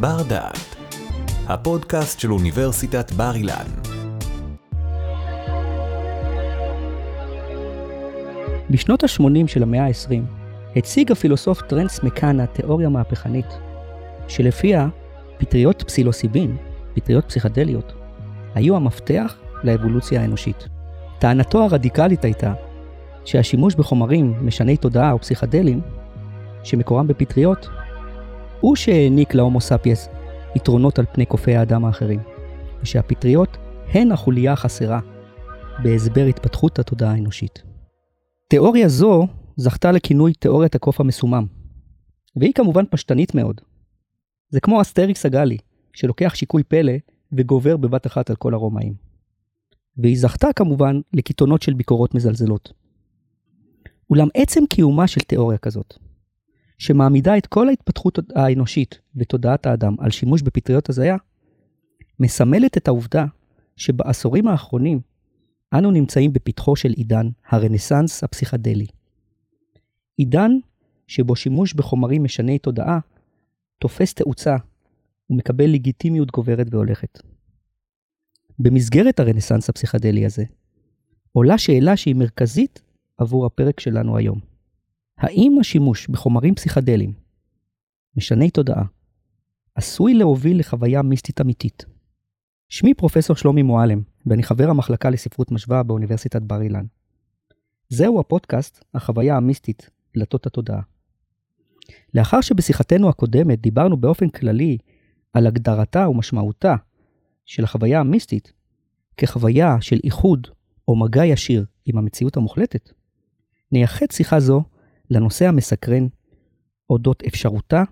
בר דעת, הפודקאסט של אוניברסיטת בר אילן. בשנות ה-80 של המאה ה-20 הציג הפילוסוף טרנס מקאנה תיאוריה מהפכנית, שלפיה פטריות פסילוסיבין, פטריות פסיכדליות, היו המפתח לאבולוציה האנושית. טענתו הרדיקלית הייתה שהשימוש בחומרים משני תודעה או פסיכדלים, שמקורם בפטריות, הוא שהעניק להומו ספיאנס יתרונות על פני קופי האדם האחרים, ושהפטריות הן החוליה החסרה בהסבר התפתחות התודעה האנושית. תיאוריה זו זכתה לכינוי תיאוריית הקוף המסומם, והיא כמובן פשטנית מאוד. זה כמו אסטריקס הגלי, שלוקח שיקוי פלא וגובר בבת אחת על כל הרומאים. והיא זכתה כמובן לקיתונות של ביקורות מזלזלות. אולם עצם קיומה של תיאוריה כזאת, שמעמידה את כל ההתפתחות האנושית ותודעת האדם על שימוש בפטריות הזיה, מסמלת את העובדה שבעשורים האחרונים אנו נמצאים בפתחו של עידן הרנסאנס הפסיכדלי. עידן שבו שימוש בחומרים משני תודעה תופס תאוצה ומקבל לגיטימיות גוברת והולכת. במסגרת הרנסאנס הפסיכדלי הזה, עולה שאלה שהיא מרכזית עבור הפרק שלנו היום. האם השימוש בחומרים פסיכדליים, משני תודעה, עשוי להוביל לחוויה מיסטית אמיתית? שמי פרופסור שלומי מועלם, ואני חבר המחלקה לספרות משוואה באוניברסיטת בר אילן. זהו הפודקאסט, החוויה המיסטית, דלתות התודעה. לאחר שבשיחתנו הקודמת דיברנו באופן כללי על הגדרתה ומשמעותה של החוויה המיסטית כחוויה של איחוד או מגע ישיר עם המציאות המוחלטת, נייחד שיחה זו לנושא המסקרן אודות אפשרותה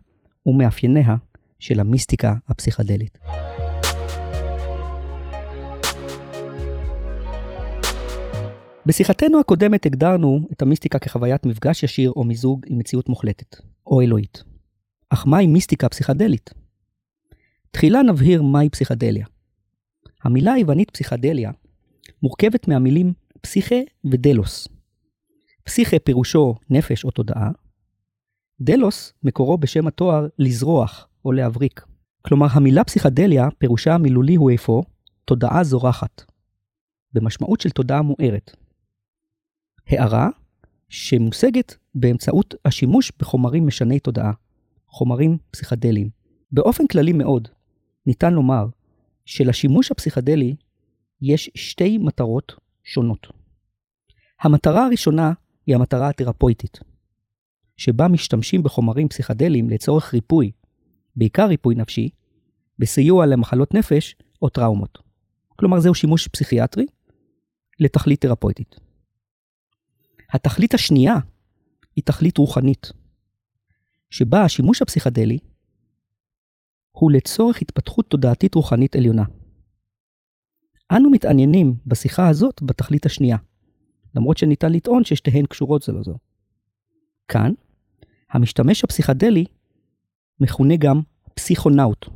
ומאפייניה של המיסטיקה הפסיכדלית. בשיחתנו הקודמת הגדרנו את המיסטיקה כחוויית מפגש ישיר או מיזוג עם מציאות מוחלטת, או אלוהית. אך מהי מיסטיקה פסיכדלית? תחילה נבהיר מהי פסיכדליה. המילה היוונית פסיכדליה מורכבת מהמילים פסיכה ודלוס. פסיכה פירושו נפש או תודעה, דלוס מקורו בשם התואר לזרוח או להבריק. כלומר המילה פסיכדליה פירושה המילולי הוא אפוא תודעה זורחת, במשמעות של תודעה מוארת. הערה שמושגת באמצעות השימוש בחומרים משני תודעה, חומרים פסיכדליים. באופן כללי מאוד, ניתן לומר שלשימוש הפסיכדלי יש שתי מטרות שונות. המטרה הראשונה היא המטרה התרפויטית, שבה משתמשים בחומרים פסיכדליים לצורך ריפוי, בעיקר ריפוי נפשי, בסיוע למחלות נפש או טראומות. כלומר זהו שימוש פסיכיאטרי לתכלית תרפויטית. התכלית השנייה היא תכלית רוחנית, שבה השימוש הפסיכדלי הוא לצורך התפתחות תודעתית רוחנית עליונה. אנו מתעניינים בשיחה הזאת בתכלית השנייה, למרות שניתן לטעון ששתיהן קשורות זו לזו. כאן, המשתמש הפסיכדלי מכונה גם פסיכונאוט,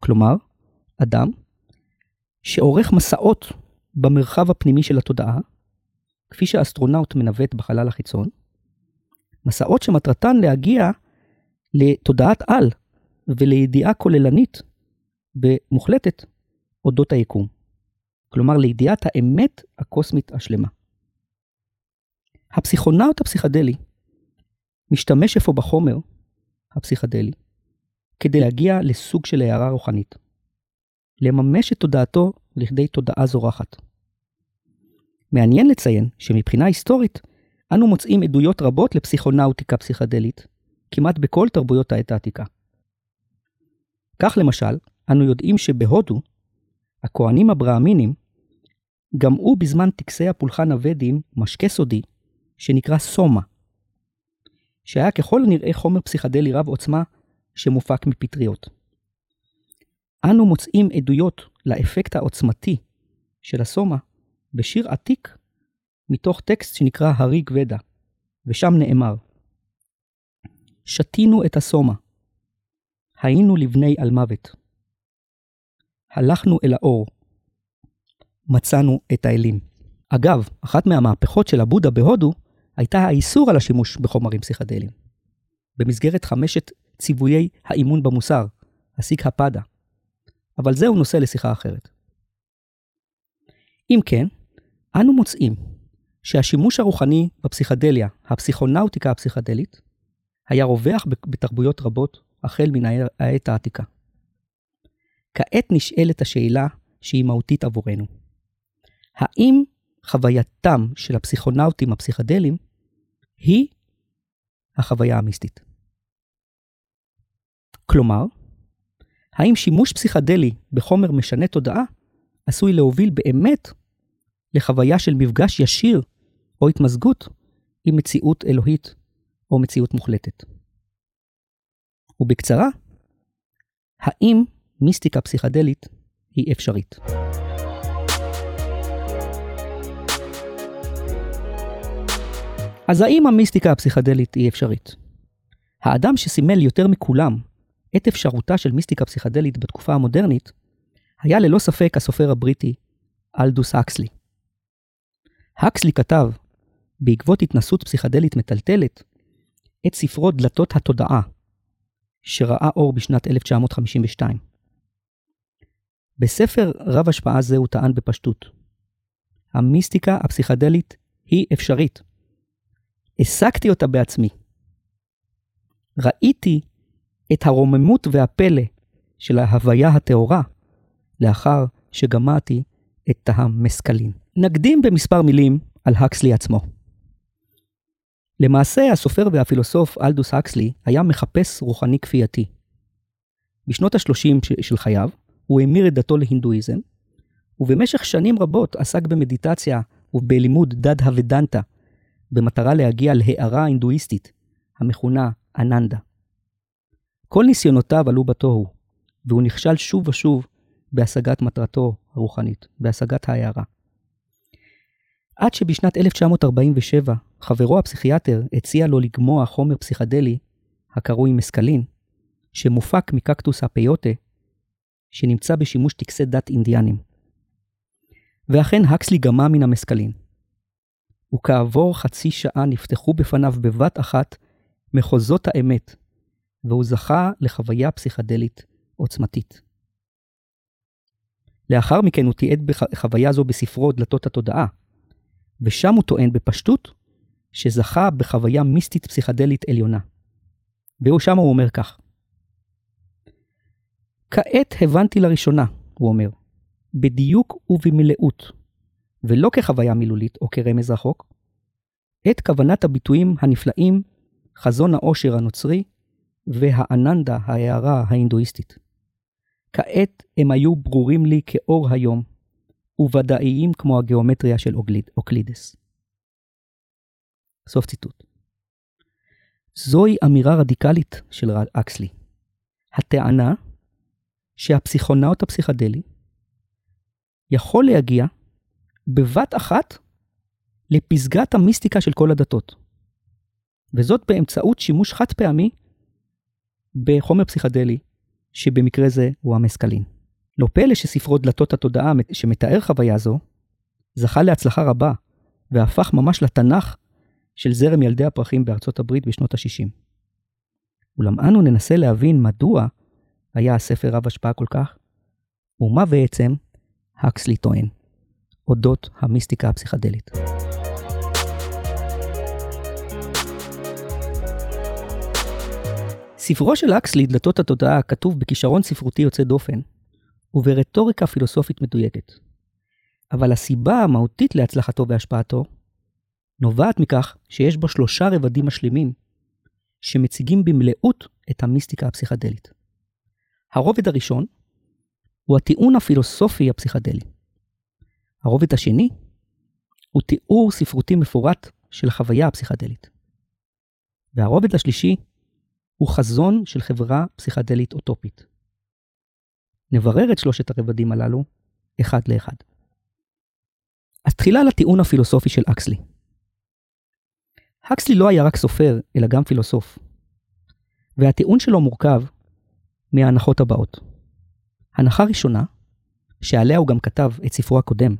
כלומר, אדם שעורך מסעות במרחב הפנימי של התודעה, כפי שהאסטרונאוט מנווט בחלל החיצון, מסעות שמטרתן להגיע לתודעת על ולידיעה כוללנית ומוחלטת אודות היקום. כלומר לידיעת האמת הקוסמית השלמה. הפסיכונאוט הפסיכדלי משתמש אפוא בחומר הפסיכדלי כדי להגיע לסוג של הערה רוחנית. לממש את תודעתו לכדי תודעה זורחת. מעניין לציין שמבחינה היסטורית, אנו מוצאים עדויות רבות לפסיכונאוטיקה פסיכדלית, כמעט בכל תרבויות העת העתיקה. כך למשל, אנו יודעים שבהודו, הכהנים הברהמינים גמעו בזמן טקסי הפולחן הוודים משקה סודי, שנקרא סומה, שהיה ככל הנראה חומר פסיכדלי רב עוצמה שמופק מפטריות. אנו מוצאים עדויות לאפקט העוצמתי של הסומה בשיר עתיק מתוך טקסט שנקרא הריג ודה, ושם נאמר שתינו את הסומה, היינו לבני על מוות. הלכנו אל האור, מצאנו את האלים. אגב, אחת מהמהפכות של הבודה בהודו הייתה האיסור על השימוש בחומרים פסיכדליים. במסגרת חמשת ציוויי האימון במוסר הסיגהפדה, אבל זהו נושא לשיחה אחרת. אם כן, אנו מוצאים שהשימוש הרוחני בפסיכדליה, הפסיכונאוטיקה הפסיכדלית, היה רווח בתרבויות רבות החל מן העת העתיקה. כעת נשאלת השאלה שהיא מהותית עבורנו. האם חווייתם של הפסיכונאוטים הפסיכדליים היא החוויה המיסטית? כלומר, האם שימוש פסיכדלי בחומר משנה תודעה עשוי להוביל באמת לחוויה של מפגש ישיר או התמזגות עם מציאות אלוהית או מציאות מוחלטת. ובקצרה, האם מיסטיקה פסיכדלית היא אפשרית? אז האם המיסטיקה הפסיכדלית היא אפשרית? האדם שסימל יותר מכולם את אפשרותה של מיסטיקה פסיכדלית בתקופה המודרנית, היה ללא ספק הסופר הבריטי אלדוס הקסלי. הקסלי כתב, בעקבות התנסות פסיכדלית מטלטלת, את ספרו דלתות התודעה, שראה אור בשנת 1952. בספר רב השפעה זה הוא טען בפשטות. המיסטיקה הפסיכדלית היא אפשרית. השגתי אותה בעצמי. ראיתי את הרוממות והפלא של ההוויה הטהורה לאחר שגמעתי את טעם מסקלין. נקדים במספר מילים על הקסלי עצמו. למעשה, הסופר והפילוסוף אלדוס הקסלי היה מחפש רוחני כפייתי. בשנות ה-30 של חייו, הוא המיר את דתו להינדואיזם, ובמשך שנים רבות עסק במדיטציה ובלימוד דד הוודנטה, במטרה להגיע להארה הינדואיסטית, המכונה אננדה. כל ניסיונותיו עלו בתוהו, והוא נכשל שוב ושוב בהשגת מטרתו הרוחנית, בהשגת ההערה. עד שבשנת 1947 חברו הפסיכיאטר הציע לו לגמוע חומר פסיכדלי הקרוי מסקלין, שמופק מקקטוס הפיוטה, שנמצא בשימוש טקסי דת אינדיאנים. ואכן הקסלי גמה מן המסקלין. וכעבור חצי שעה נפתחו בפניו בבת אחת מחוזות האמת, והוא זכה לחוויה פסיכדלית עוצמתית. לאחר מכן הוא תיעד בחוויה זו בספרו דלתות התודעה, ושם הוא טוען בפשטות שזכה בחוויה מיסטית פסיכדלית עליונה. ושם הוא אומר כך: כעת הבנתי לראשונה, הוא אומר, בדיוק ובמלאות, ולא כחוויה מילולית או כרמז רחוק, את כוונת הביטויים הנפלאים, חזון העושר הנוצרי והאננדה, ההערה ההינדואיסטית. כעת הם היו ברורים לי כאור היום, וודאיים כמו הגיאומטריה של אוקלידס. סוף ציטוט. זוהי אמירה רדיקלית של אקסלי. הטענה שהפסיכונאוט הפסיכדלי יכול להגיע בבת אחת לפסגת המיסטיקה של כל הדתות. וזאת באמצעות שימוש חד פעמי בחומר פסיכדלי, שבמקרה זה הוא המסקלין. לא פלא שספרו דלתות התודעה שמתאר חוויה זו, זכה להצלחה רבה, והפך ממש לתנ"ך של זרם ילדי הפרחים בארצות הברית בשנות ה-60. אולם אנו ננסה להבין מדוע היה הספר רב השפעה כל כך, ומה בעצם הקסלי טוען, אודות המיסטיקה הפסיכדלית. ספרו של הקסלי, דלתות התודעה, כתוב בכישרון ספרותי יוצא דופן, וברטוריקה פילוסופית מדויקת. אבל הסיבה המהותית להצלחתו והשפעתו נובעת מכך שיש בו שלושה רבדים משלימים, שמציגים במלאות את המיסטיקה הפסיכדלית. הרובד הראשון הוא הטיעון הפילוסופי הפסיכדלי. הרובד השני הוא תיאור ספרותי מפורט של החוויה הפסיכדלית. והרובד השלישי הוא חזון של חברה פסיכדלית אוטופית. נברר את שלושת הרבדים הללו אחד לאחד. אז תחילה לטיעון הפילוסופי של אקסלי. הקסלי לא היה רק סופר, אלא גם פילוסוף. והטיעון שלו מורכב מההנחות הבאות. הנחה ראשונה, שעליה הוא גם כתב את ספרו הקודם,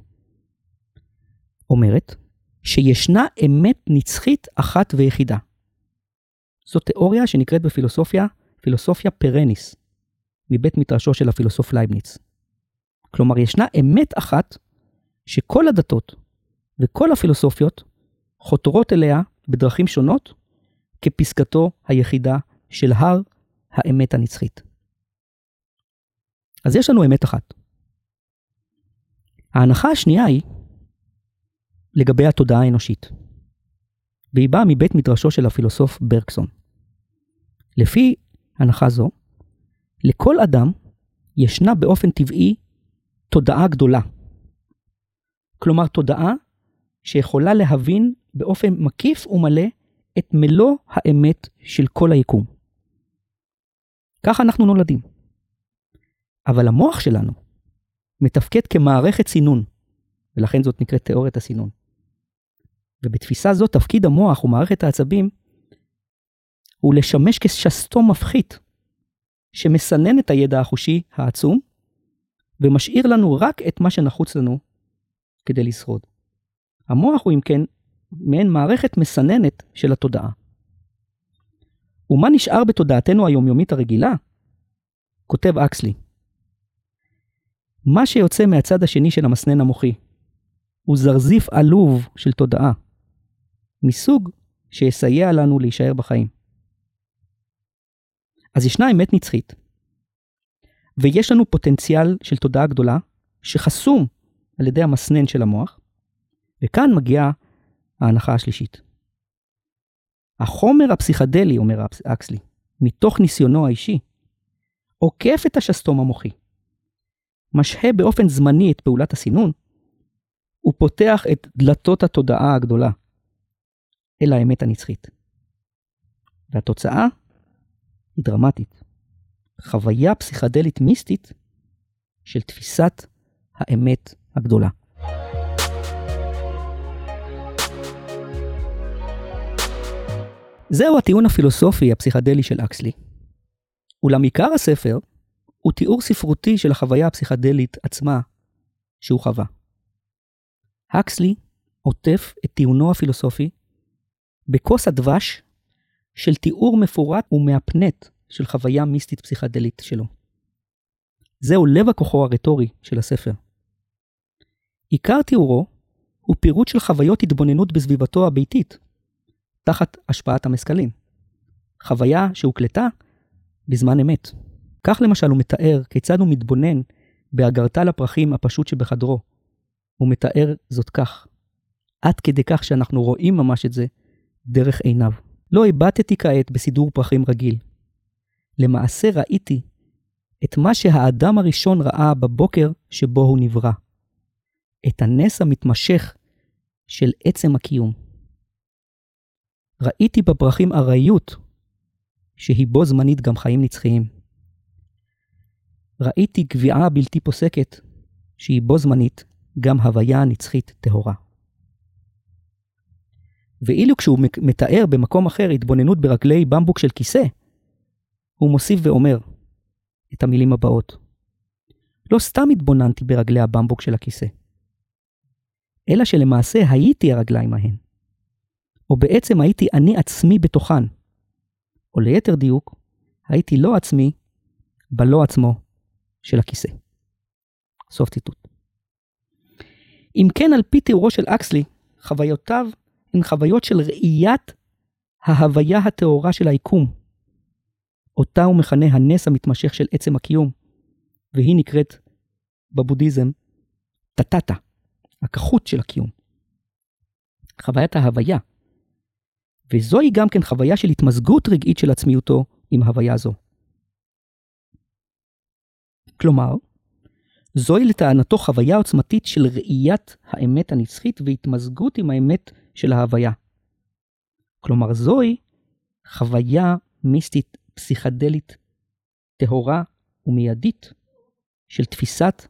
אומרת שישנה אמת נצחית אחת ויחידה. זו תיאוריה שנקראת בפילוסופיה philosophia perennis, מבית מדרשו של הפילוסוף לייבניץ. כלומר, ישנה אמת אחת שכל הדתות וכל הפילוסופיות חותרות אליה בדרכים שונות כפסקתו היחידה של הר האמת הנצחית. אז יש לנו אמת אחת. ההנחה השנייה היא לגבי התודעה האנושית, והיא באה מבית מדרשו של הפילוסוף ברקסון. לפי הנחה זו, לכל אדם ישנה באופן טבעי תודעה גדולה. כלומר, תודעה שיכולה להבין באופן מקיף ומלא את מלוא האמת של כל היקום. ככה אנחנו נולדים. אבל המוח שלנו מתפקד כמערכת סינון, ולכן זאת נקראת תיאוריית הסינון. ובתפיסה זו תפקיד המוח ומערכת העצבים הוא לשמש כשסתום מפחית, שמסנן את הידע החושי העצום, ומשאיר לנו רק את מה שנחוץ לנו כדי לשרוד. המוח הוא אם כן מעין מערכת מסננת של התודעה. ומה נשאר בתודעתנו היומיומית הרגילה? כותב אקסלי. מה שיוצא מהצד השני של המסנן המוחי הוא זרזיף עלוב של תודעה, מסוג שיסייע לנו להישאר בחיים. אז ישנה אמת נצחית, ויש לנו פוטנציאל של תודעה גדולה שחסום על ידי המסנן של המוח, וכאן מגיעה ההנחה השלישית. החומר הפסיכדלי, אומר אקסלי, מתוך ניסיונו האישי, עוקף את השסתום המוחי, משהה באופן זמני את פעולת הסינון, ופותח את דלתות התודעה הגדולה אל האמת הנצחית. והתוצאה היא דרמטית. חוויה פסיכדלית מיסטית של תפיסת האמת הגדולה. זהו הטיעון הפילוסופי הפסיכדלי של אקסלי. אולם עיקר הספר הוא תיאור ספרותי של החוויה הפסיכדלית עצמה שהוא חווה. אקסלי עוטף את טיעונו הפילוסופי בכוס הדבש של תיאור מפורט ומהפנט של חוויה מיסטית פסיכדלית שלו. זהו לב הכוחו הרטורי של הספר. עיקר תיאורו הוא פירוט של חוויות התבוננות בסביבתו הביתית, תחת השפעת המסקלים. חוויה שהוקלטה בזמן אמת. כך למשל הוא מתאר כיצד הוא מתבונן באגרטל הפרחים הפשוט שבחדרו. הוא מתאר זאת כך, עד כדי כך שאנחנו רואים ממש את זה דרך עיניו. לא הבטתי כעת בסידור פרחים רגיל. למעשה ראיתי את מה שהאדם הראשון ראה בבוקר שבו הוא נברא. את הנס המתמשך של עצם הקיום. ראיתי בפרחים ארעיות, שהיא בו זמנית גם חיים נצחיים. ראיתי גביעה בלתי פוסקת, שהיא בו זמנית גם הוויה נצחית טהורה. ואילו כשהוא מתאר במקום אחר התבוננות ברגלי במבוק של כיסא, הוא מוסיף ואומר את המילים הבאות: לא סתם התבוננתי ברגלי הבמבוק של הכיסא, אלא שלמעשה הייתי הרגליים ההן. או בעצם הייתי אני עצמי בתוכן. או ליתר דיוק, הייתי לא עצמי, בלא עצמו של הכיסא. סוף ציטוט. אם כן, על פי תיאורו של אקסלי, חוויותיו הן חוויות של ראיית ההוויה הטהורה של היקום, אותה הוא מכנה הנס המתמשך של עצם הקיום, והיא נקראת בבודהיזם טטטה, הכחות של הקיום. חוויית ההוויה, וזוהי גם כן חוויה של התמזגות רגעית של עצמיותו עם הוויה זו. כלומר, זוהי לטענתו חוויה עוצמתית של ראיית האמת הנצחית והתמזגות עם האמת של ההוויה. כלומר, זוהי חוויה מיסטית פסיכדלית טהורה ומיידית של תפיסת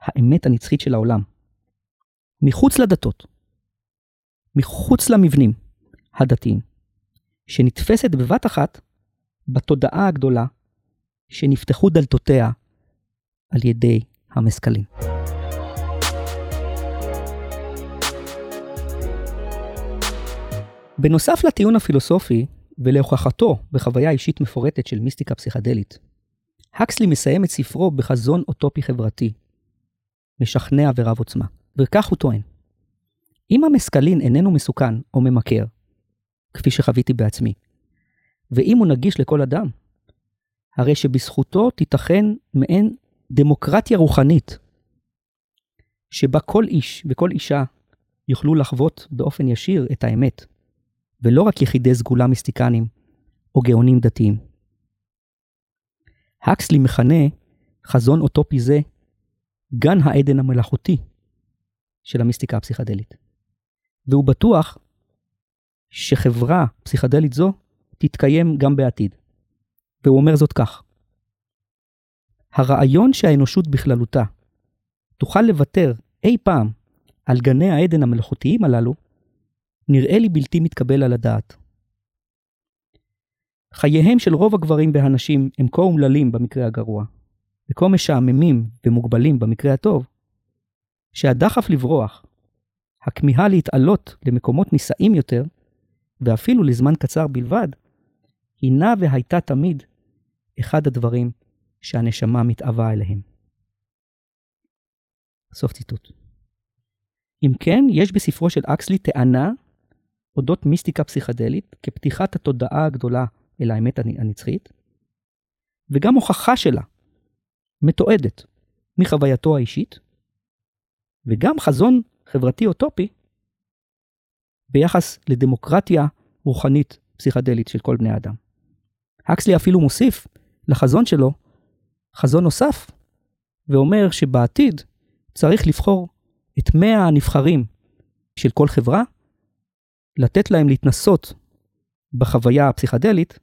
האמת הנצחית של העולם. מחוץ לדתות, מחוץ למבנים, הדתיים, שנתפסת בבת אחת בתודעה הגדולה שנפתחו דלתותיה על ידי המשכלים. בנוסף לטיעון הפילוסופי ולהוכחתו בחוויה אישית מפורטת של מיסטיקה פסיכדלית, הקסלי מסיים את ספרו בחזון אוטופי חברתי, משכנע ורב עוצמה, וכך הוא טוען: אם המסקלין איננו מסוכן או ממכר, כפי שחוויתי בעצמי, ואם הוא נגיש לכל אדם, הרי שבזכותו תיתכן מעין דמוקרטיה רוחנית, שבה כל איש וכל אישה יוכלו לחוות באופן ישיר את האמת, ולא רק יחידי סגולה מיסטיקנים או גאונים דתיים. הקסלי מכנה חזון אוטופי זה גן העדן המלאכותי של המיסטיקה הפסיכדלית. והוא בטוח שחברה פסיכדלית זו תתקיים גם בעתיד. והוא אומר זאת כך: הרעיון שהאנושות בכללותה תוכל לוותר אי פעם על גני העדן המלאכותיים הללו, נראה לי בלתי מתקבל על הדעת. חייהם של רוב הגברים והנשים הם כה אומללים במקרה הגרוע, וכה משעממים ומוגבלים במקרה הטוב, שהדחף לברוח, הכמיהה להתעלות למקומות נישאים יותר, ואפילו לזמן קצר בלבד, הינה והייתה תמיד אחד הדברים שהנשמה מתאווה אליהם. סוף ציטוט. אם כן, יש בספרו של אקסלי טענה אודות מיסטיקה פסיכדלית כפתיחת התודעה הגדולה אל האמת הנצחית, וגם הוכחה שלה, מתועדת, מחווייתו האישית, וגם חזון חברתי אוטופי ביחס לדמוקרטיה רוחנית פסיכדלית של כל בני האדם. הקסלי אפילו מוסיף לחזון שלו חזון נוסף, ואומר שבעתיד צריך לבחור את מאה הנבחרים של כל חברה, לתת להם להתנסות בחוויה הפסיכדלית,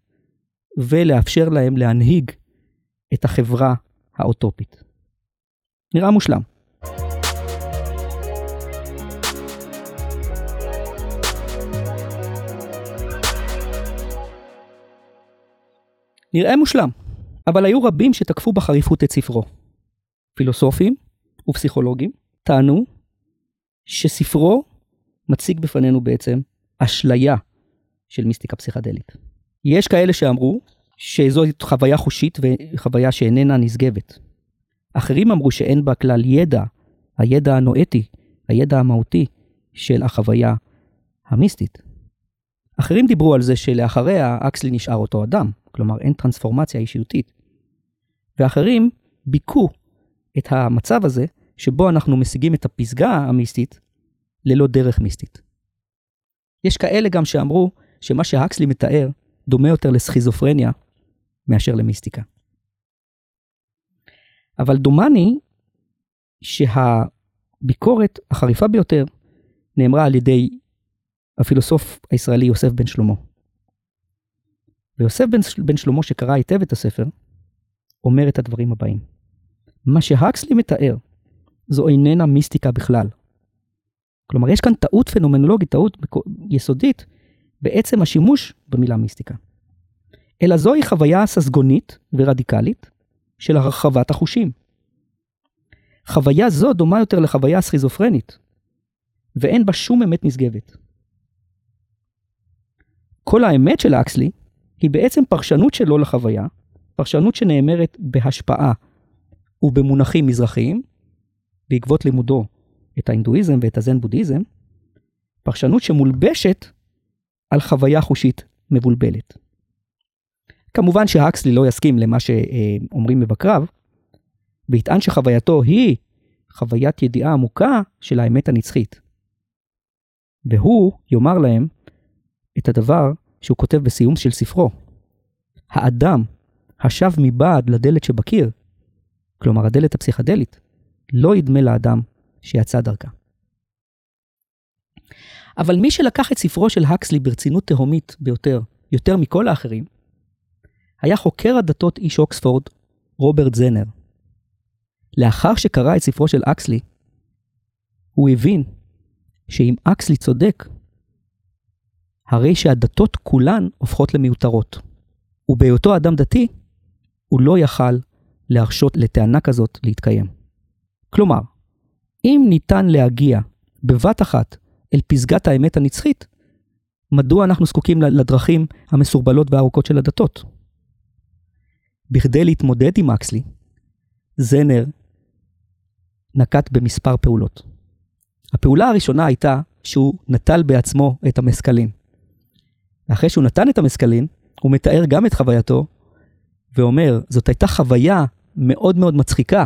ולאפשר להם להנהיג את החברה האוטופית. נראה מושלם. נראה מושלם, אבל היו רבים שתקפו בחריפות את ספרו. פילוסופים ופסיכולוגים טענו שספרו מציג בפנינו בעצם אשליה של מיסטיקה פסיכדלית. יש כאלה שאמרו שזו חוויה חושית וחוויה שאיננה נשגבת. אחרים אמרו שאין בה כלל ידע, הידע הנואטי, הידע המהותי של החוויה המיסטית. אחרים דיברו על זה שלאחריה אקסלי נשאר אותו אדם, כלומר אין טרנספורמציה אישיותית. ואחרים ביכו את המצב הזה שבו אנחנו משיגים את הפסגה המיסטית ללא דרך מיסטית. יש כאלה גם שאמרו שמה שהקסלי מתאר דומה יותר לסכיזופרניה מאשר למיסטיקה. אבל דומני שהביקורת החריפה ביותר נאמרה על ידי הפילוסוף הישראלי יוסף בן שלמה. ויוסף בן, בן שלמה שקרא היטב את הספר, אומר את הדברים הבאים. מה שהקסלי מתאר זו איננה מיסטיקה בכלל. כלומר, יש כאן טעות פנומנולוגית, טעות יסודית, בעצם השימוש במילה מיסטיקה. אלא זוהי חוויה ססגונית ורדיקלית של הרחבת החושים. חוויה זו דומה יותר לחוויה סכיזופרנית, ואין בה שום אמת נשגבת. כל האמת של אקסלי היא בעצם פרשנות שלו לחוויה, פרשנות שנאמרת בהשפעה ובמונחים מזרחיים, בעקבות לימודו את ההינדואיזם ואת הזן בודהיזם, פרשנות שמולבשת על חוויה חושית מבולבלת. כמובן שהאקסלי לא יסכים למה שאומרים מבקריו, ויטען שחווייתו היא חוויית ידיעה עמוקה של האמת הנצחית. והוא יאמר להם את הדבר שהוא כותב בסיום של ספרו. האדם השב מבעד לדלת שבקיר, כלומר הדלת הפסיכדלית, לא ידמה לאדם שיצא דרכה. אבל מי שלקח את ספרו של הקסלי ברצינות תהומית ביותר, יותר מכל האחרים, היה חוקר הדתות איש אוקספורד, רוברט זנר. לאחר שקרא את ספרו של אקסלי, הוא הבין שאם אקסלי צודק, הרי שהדתות כולן הופכות למיותרות. ובהיותו אדם דתי, הוא לא יכל להרשות לטענה כזאת להתקיים. כלומר, אם ניתן להגיע בבת אחת אל פסגת האמת הנצחית, מדוע אנחנו זקוקים לדרכים המסורבלות והארוכות של הדתות? בכדי להתמודד עם אקסלי, זנר נקט במספר פעולות. הפעולה הראשונה הייתה שהוא נטל בעצמו את המסקלין. אחרי שהוא נתן את המסקלין, הוא מתאר גם את חווייתו, ואומר, זאת הייתה חוויה מאוד מאוד מצחיקה,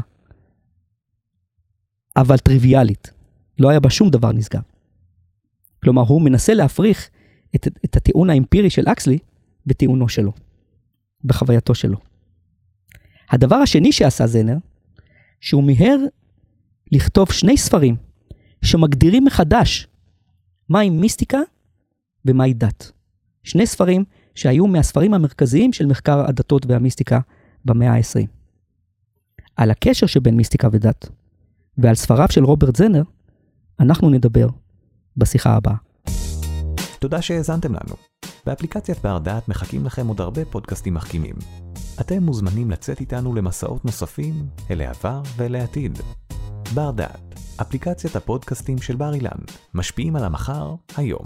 אבל טריוויאלית. לא היה בה שום דבר נסגר. כלומר, הוא מנסה להפריך את, את הטיעון האמפירי של אקסלי בטיעונו שלו, בחווייתו שלו. הדבר השני שעשה זנר, שהוא מיהר לכתוב שני ספרים שמגדירים מחדש מהי מיסטיקה ומהי דת. שני ספרים שהיו מהספרים המרכזיים של מחקר הדתות והמיסטיקה במאה ה-20. על הקשר שבין מיסטיקה ודת, ועל ספריו של רוברט זנר, אנחנו נדבר בשיחה הבאה. תודה שהאזנתם לנו. באפליקציית בר דעת מחכים לכם עוד הרבה פודקאסטים מחכימים. אתם מוזמנים לצאת איתנו למסעות נוספים אל העבר ואל העתיד. בר דעת, אפליקציית הפודקאסטים של בר אילן, משפיעים על המחר, היום.